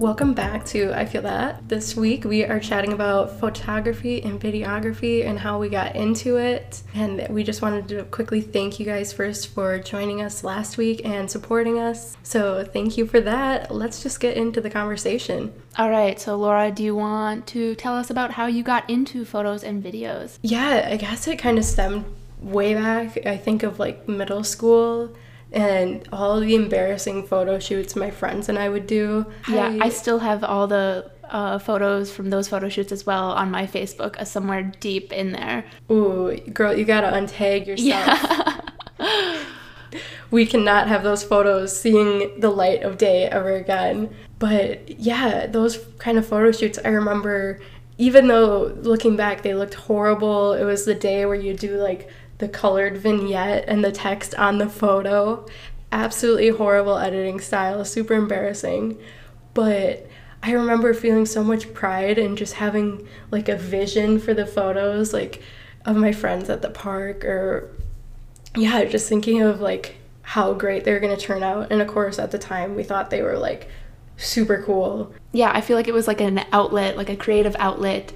welcome back to I Feel That. This week we are chatting about photography and videography and how we got into it. And we just wanted to quickly thank you guys first for joining us last week and supporting us. So, thank you for that. Let's just get into the conversation. All right, so Laura, do you want to tell us about how you got into photos and videos? Yeah, I guess it kind of stemmed way back. I think of like middle school and all the embarrassing photo shoots my friends and I would do. Yeah, I, I still have all the uh, photos from those photo shoots as well on my Facebook, uh, somewhere deep in there. Ooh, girl, you gotta untag yourself. Yeah. we cannot have those photos seeing the light of day ever again. But yeah, those kind of photo shoots, I remember, even though looking back they looked horrible, it was the day where you do like the colored vignette and the text on the photo. Absolutely horrible editing style, super embarrassing. But I remember feeling so much pride and just having like a vision for the photos, like of my friends at the park, or yeah, just thinking of like how great they were gonna turn out. And of course, at the time, we thought they were like super cool. Yeah, I feel like it was like an outlet, like a creative outlet.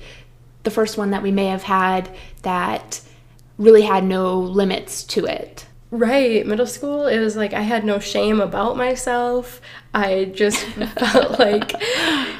The first one that we may have had that really had no limits to it. Right. Middle school, it was like I had no shame about myself. I just felt like,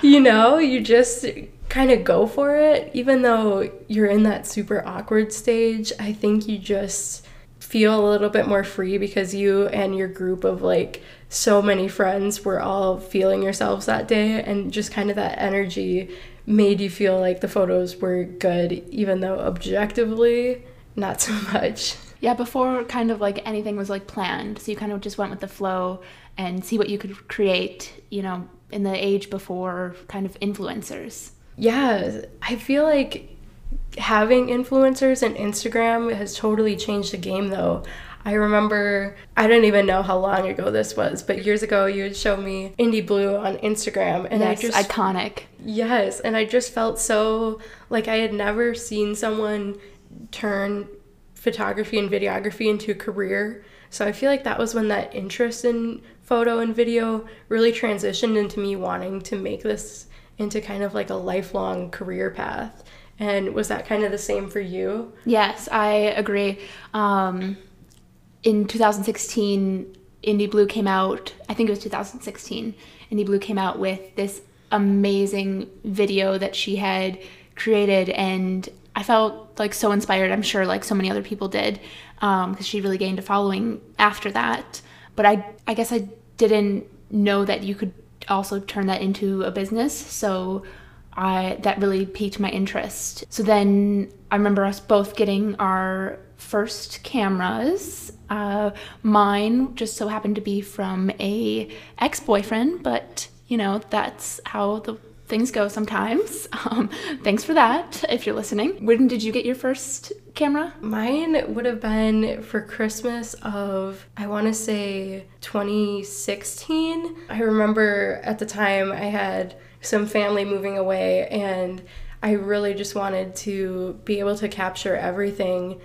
you know, you just kind of go for it. Even though you're in that super awkward stage, I think you just feel a little bit more free because you and your group of like so many friends were all feeling yourselves that day and just kind of that energy made you feel like the photos were good even though objectively not so much. Yeah, before kind of like anything was like planned. So you kind of just went with the flow and see what you could create, you know, in the age before kind of influencers. Yeah, I feel like having influencers and Instagram has totally changed the game though. I remember, I don't even know how long ago this was, but years ago you would show me Indy Blue on Instagram. And yes, I just. Iconic. Yes. And I just felt so like I had never seen someone turn photography and videography into a career. So I feel like that was when that interest in photo and video really transitioned into me wanting to make this into kind of like a lifelong career path. And was that kind of the same for you? Yes, I agree. Um, in 2016, Indy Blue came out, I think it was 2016, Indy Blue came out with this amazing video that she had created and I felt like so inspired. I'm sure like so many other people did because um, she really gained a following after that. But I, I guess I didn't know that you could also turn that into a business. So I that really piqued my interest. So then I remember us both getting our first cameras. Uh, mine just so happened to be from a ex-boyfriend, but you know that's how the things go sometimes. Um, thanks for that if you're listening. When did you get your first camera? Mine would have been for Christmas of, I want to say 2016. I remember at the time I had some family moving away and I really just wanted to be able to capture everything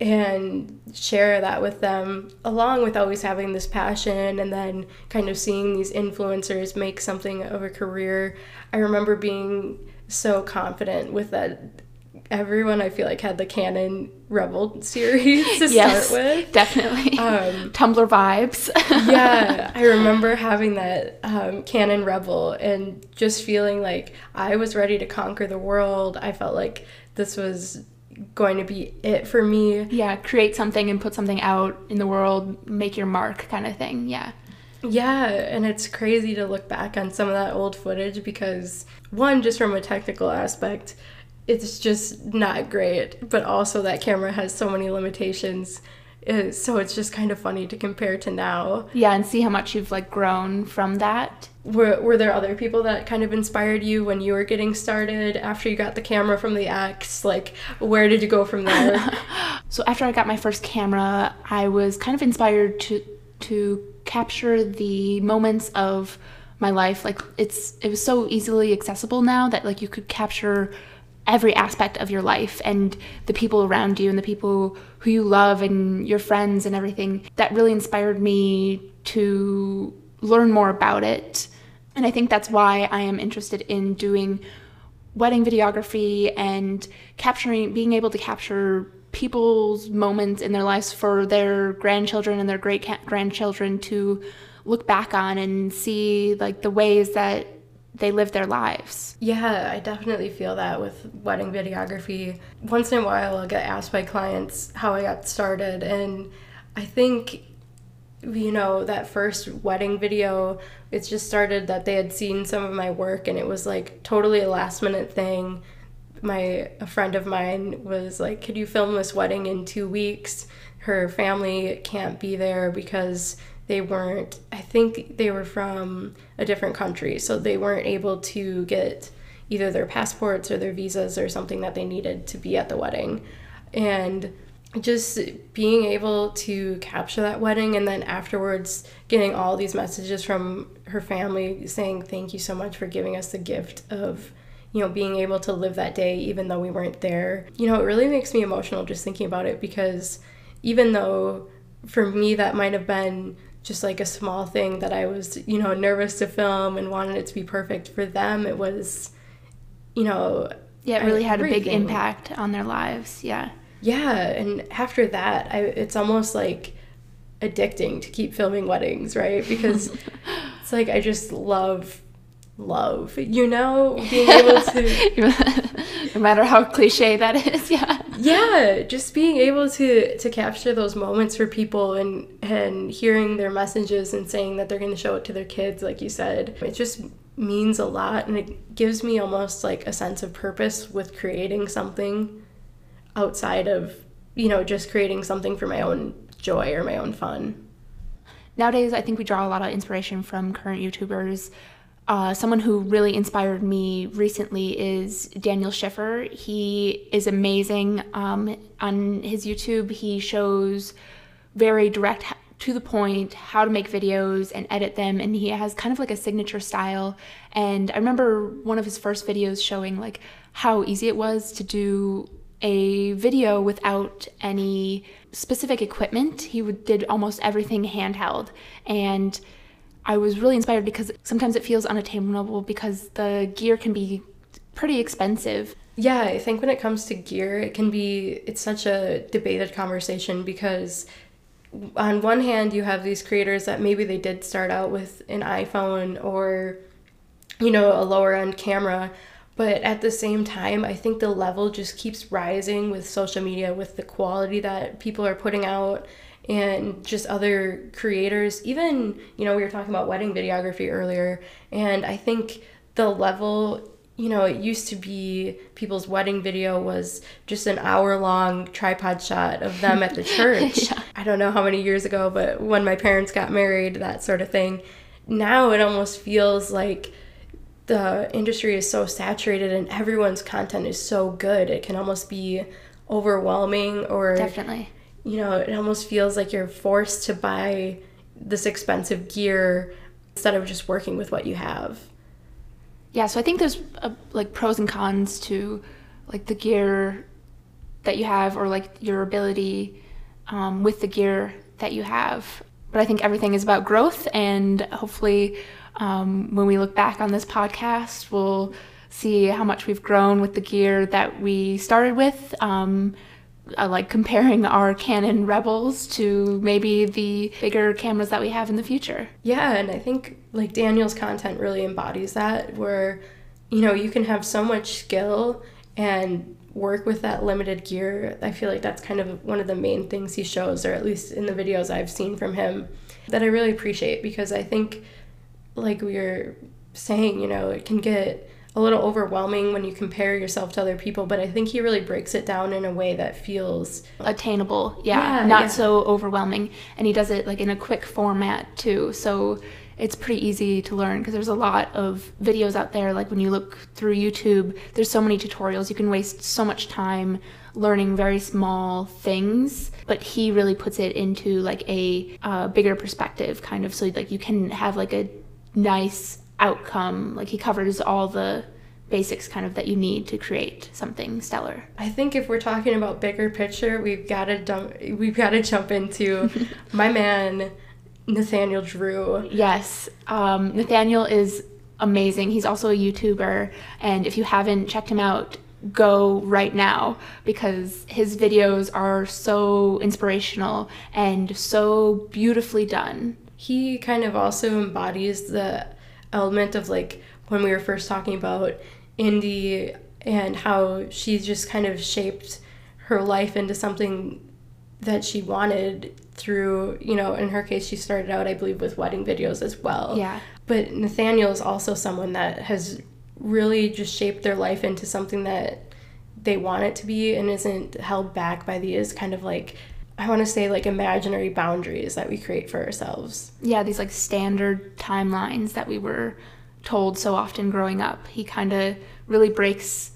and share that with them along with always having this passion and then kind of seeing these influencers make something of a career. I remember being so confident with that. Everyone i feel like had the canon rebel series to yes, start with. definitely. Um, tumblr vibes. Yeah i remember having that um, canon rebel and just feeling like i was ready to conquer the world. I felt like this was going to be it for me. Yeah, create something and put something out in the world, make your mark kind of thing. Yeah. Yeah, and it's crazy to look back on some of that old footage because, one, just from a technical aspect, it's just not great, but also that camera has so many limitations. Uh, so it's just kind of funny to compare to now. Yeah, and see how much you've like grown from that. Were, were there other people that kind of inspired you when you were getting started after you got the camera from the ex like where did you go from there? So after i got my first camera i was kind of inspired to to capture the moments of my life. Like it's it was so easily accessible now that like you could capture every aspect of your life and the people around you and the people who you love and your friends and everything that really inspired me to learn more about it. And I think that's why I am interested in doing wedding videography and capturing, being able to capture people's moments in their lives for their grandchildren and their great grandchildren to look back on and see like the ways that they live their lives. Yeah, I definitely feel that with wedding videography. Once in a while, I'll get asked by clients how I got started, and I think you know that first wedding video it's just started that they had seen some of my work and it was like totally a last minute thing my a friend of mine was like could you film this wedding in two weeks her family can't be there because they weren't i think they were from a different country so they weren't able to get either their passports or their visas or something that they needed to be at the wedding. And just being able to capture that wedding and then afterwards getting all these messages from her family saying thank you so much for giving us the gift of you know being able to live that day even though we weren't there. You know it really makes me emotional just thinking about it because even though for me that might have been just like a small thing that I was, you know, nervous to film and wanted it to be perfect. For them, it was, you know, yeah, it really had a big impact on their lives. Yeah. Yeah, and after that, I it's almost like addicting to keep filming weddings, right? Because it's like I just love love, you know, being able to no matter how cliche that is, yeah. Yeah, just being able to to capture those moments for people and and hearing their messages and saying that they're going to show it to their kids like you said. It just means a lot and it gives me almost like a sense of purpose with creating something outside of, you know, just creating something for my own joy or my own fun. Nowadays, I think we draw a lot of inspiration from current YouTubers uh, someone who really inspired me recently is Daniel Schiffer. He is amazing. Um, on his YouTube, he shows very direct, to the point, how to make videos and edit them. And he has kind of like a signature style. And I remember one of his first videos showing like how easy it was to do a video without any specific equipment. He did almost everything handheld. And I was really inspired because sometimes it feels unattainable because the gear can be pretty expensive. Yeah, I think when it comes to gear, it can be it's such a debated conversation because on one hand you have these creators that maybe they did start out with an iPhone or you know, a lower end camera, but at the same time, I think the level just keeps rising with social media with the quality that people are putting out and just other creators. Even, you know, we were talking about wedding videography earlier, and I think the level you know, it used to be people's wedding video was just an hour long tripod shot of them at the church. yeah. I don't know how many years ago, but when my parents got married, that sort of thing. Now it almost feels like the industry is so saturated and everyone's content is so good. It can almost be overwhelming or Definitely you know, it almost feels like you're forced to buy this expensive gear instead of just working with what you have. Yeah, so I think there's uh, like pros and cons to like the gear that you have or like your ability um, with the gear that you have. But I think everything is about growth, and hopefully, um, when we look back on this podcast, we'll see how much we've grown with the gear that we started with. Um, like comparing our Canon Rebels to maybe the bigger cameras that we have in the future. Yeah, and I think like Daniel's content really embodies that where you know, you can have so much skill and work with that limited gear. I feel like that's kind of one of the main things he shows or at least in the videos I've seen from him that I really appreciate because I think like we were saying, you know, it can get a little overwhelming when you compare yourself to other people, but I think he really breaks it down in a way that feels attainable. Yeah, yeah not yeah. so overwhelming. And he does it like in a quick format too. So it's pretty easy to learn because there's a lot of videos out there. Like when you look through YouTube, there's so many tutorials. You can waste so much time learning very small things, but he really puts it into like a uh, bigger perspective, kind of. So like you can have like a nice outcome. Like he covers all the basics kind of that you need to create something stellar. I think if we're talking about bigger picture, we've got to dump, we've got to jump into my man Nathaniel Drew. Yes, um, Nathaniel is amazing. He's also a YouTuber, and if you haven't checked him out, go right now because his videos are so inspirational and so beautifully done. He kind of also embodies the element of like when we were first talking about Indy and how she's just kind of shaped her life into something that she wanted through, you know, in her case, she started out, I believe, with wedding videos as well. Yeah. But Nathaniel is also someone that has really just shaped their life into something that they want it to be and isn't held back by these kind of like I want to say like imaginary boundaries that we create for ourselves. Yeah, these like standard timelines that we were told so often growing up. He kind of really breaks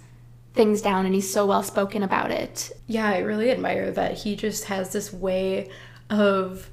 things down and he's so well spoken about it. Yeah, I really admire that he just has this way of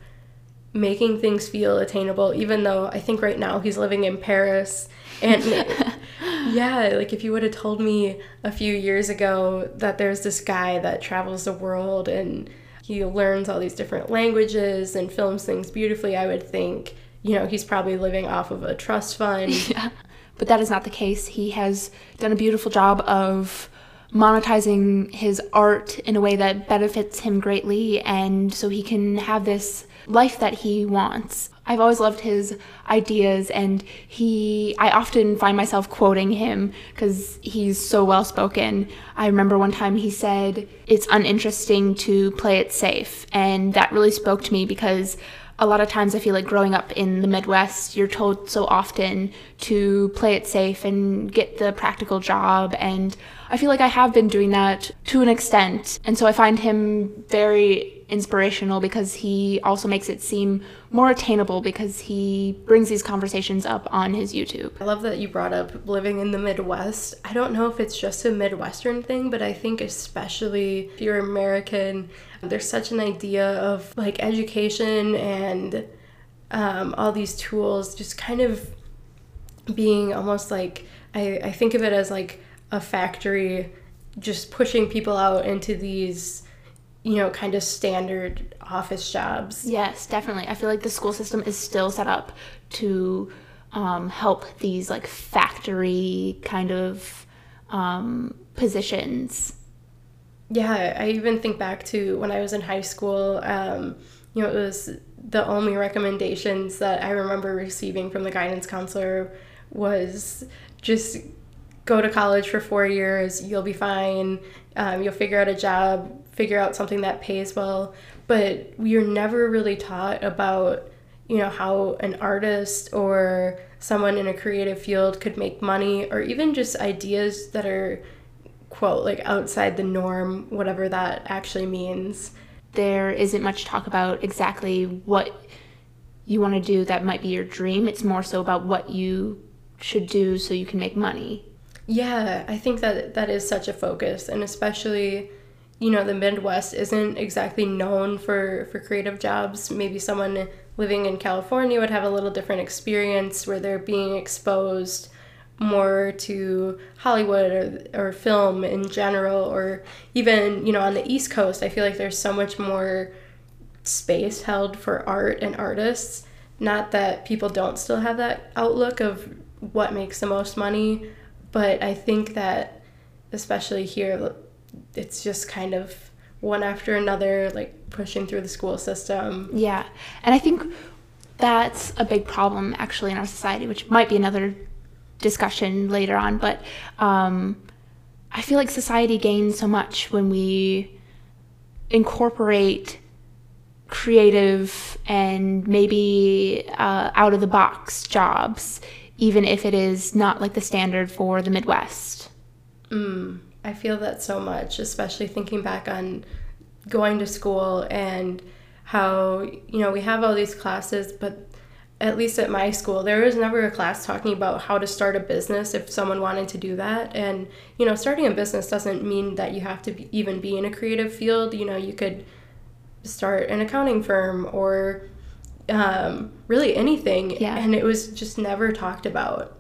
making things feel attainable even though I think right now he's living in Paris and yeah, like if you would have told me a few years ago that there's this guy that travels the world and he learns all these different languages and films things beautifully, I would think, you know, he's probably living off of a trust fund. Yeah. But that is not the case. He has done a beautiful job of monetizing his art in a way that benefits him greatly and so he can have this life that he wants. I've always loved his ideas and he I often find myself quoting him cuz he's so well spoken. I remember one time he said it's uninteresting to play it safe and that really spoke to me because a lot of times I feel like growing up in the Midwest, you're told so often to play it safe and get the practical job. And I feel like I have been doing that to an extent. And so I find him very inspirational because he also makes it seem more attainable because he brings these conversations up on his YouTube. I love that you brought up living in the Midwest. I don't know if it's just a Midwestern thing, but I think especially if you're American, there's such an idea of like education and um, all these tools just kind of being almost like I, I think of it as like a factory just pushing people out into these you know, kind of standard office jobs. Yes, definitely. I feel like the school system is still set up to um, help these like factory kind of um, positions. Yeah, I even think back to when I was in high school. Um, you know, it was the only recommendations that I remember receiving from the guidance counselor was just go to college for four years, you'll be fine, um, you'll figure out a job, figure out something that pays well. But are never really taught about, you know, how an artist or someone in a creative field could make money or even just ideas that are, quote, like outside the norm, whatever that actually means. There isn't much talk about exactly what you want to do that might be your dream. It's more so about what you should do so you can make money. Yeah, I think that that is such a focus, and especially, you know, the Midwest isn't exactly known for for creative jobs. Maybe someone living in California would have a little different experience where they're being exposed more to Hollywood or, or film in general, or even, you know, on the East Coast, I feel like there's so much more space held for art and artists. Not that people don't still have that outlook of what makes the most money, but I think that, especially here, it's just kind of one after another, like pushing through the school system. Yeah. And I think that's a big problem actually in our society, which might be another discussion later on. But um, I feel like society gains so much when we incorporate creative and maybe uh, out of the box jobs even if it is not like the standard for the Midwest. Mm, I feel that so much, especially thinking back on going to school and how, you know, we have all these classes, but at least at my school, there was never a class talking about how to start a business if someone wanted to do that. And, you know, starting a business doesn't mean that you have to be, even be in a creative field. You know, you could start an accounting firm or um, really anything. Yeah. And it was just never talked about.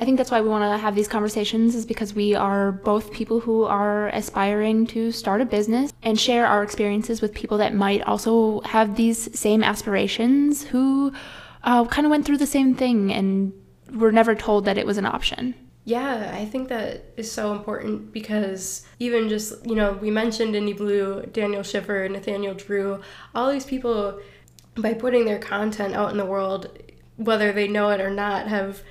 I think that's why we want to have these conversations is because we are both people who are aspiring to start a business and share our experiences with people that might also have these same aspirations who uh, kind of went through the same thing and were never told that it was an option. Yeah, I think that is so important because even just, you know, we mentioned Indy Blue, Daniel Schiffer, Nathaniel Drew, all these people, by putting their content out in the world, whether they know it or not, have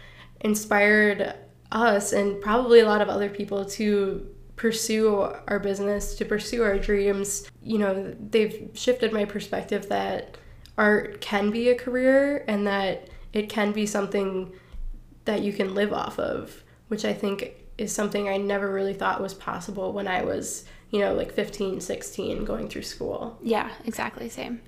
inspired us and probably a lot of other people to pursue our business, to pursue our dreams. You know, they've shifted my perspective that art can be a career and that it can be something that you can live off of which I think is something I never really thought was possible when I was, you know, like 15, 16 going through school. Yeah, exactly. Same.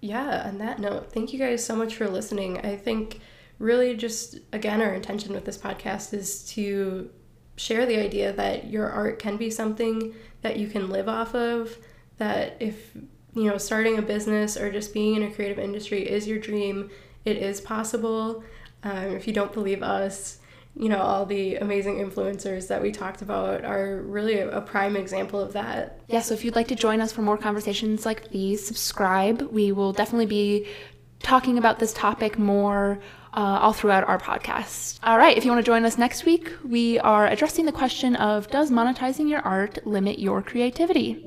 Yeah, on that note, thank you guys so much for listening. I think really just, again, our intention with this podcast is to share the idea that your art can be something that you can live off of, that if, you know, starting a business or just being in a creative industry is your dream, it is possible. Um, if you don't believe us, you know, all the amazing influencers that we talked about are really a, a, prime example of that. Yeah, so if you'd like to join us for more conversations like these, subscribe. We will definitely be talking about this topic more uh, all throughout our podcast. All right, if you want to join us next week, we are addressing the question of Does monetizing your art limit your creativity?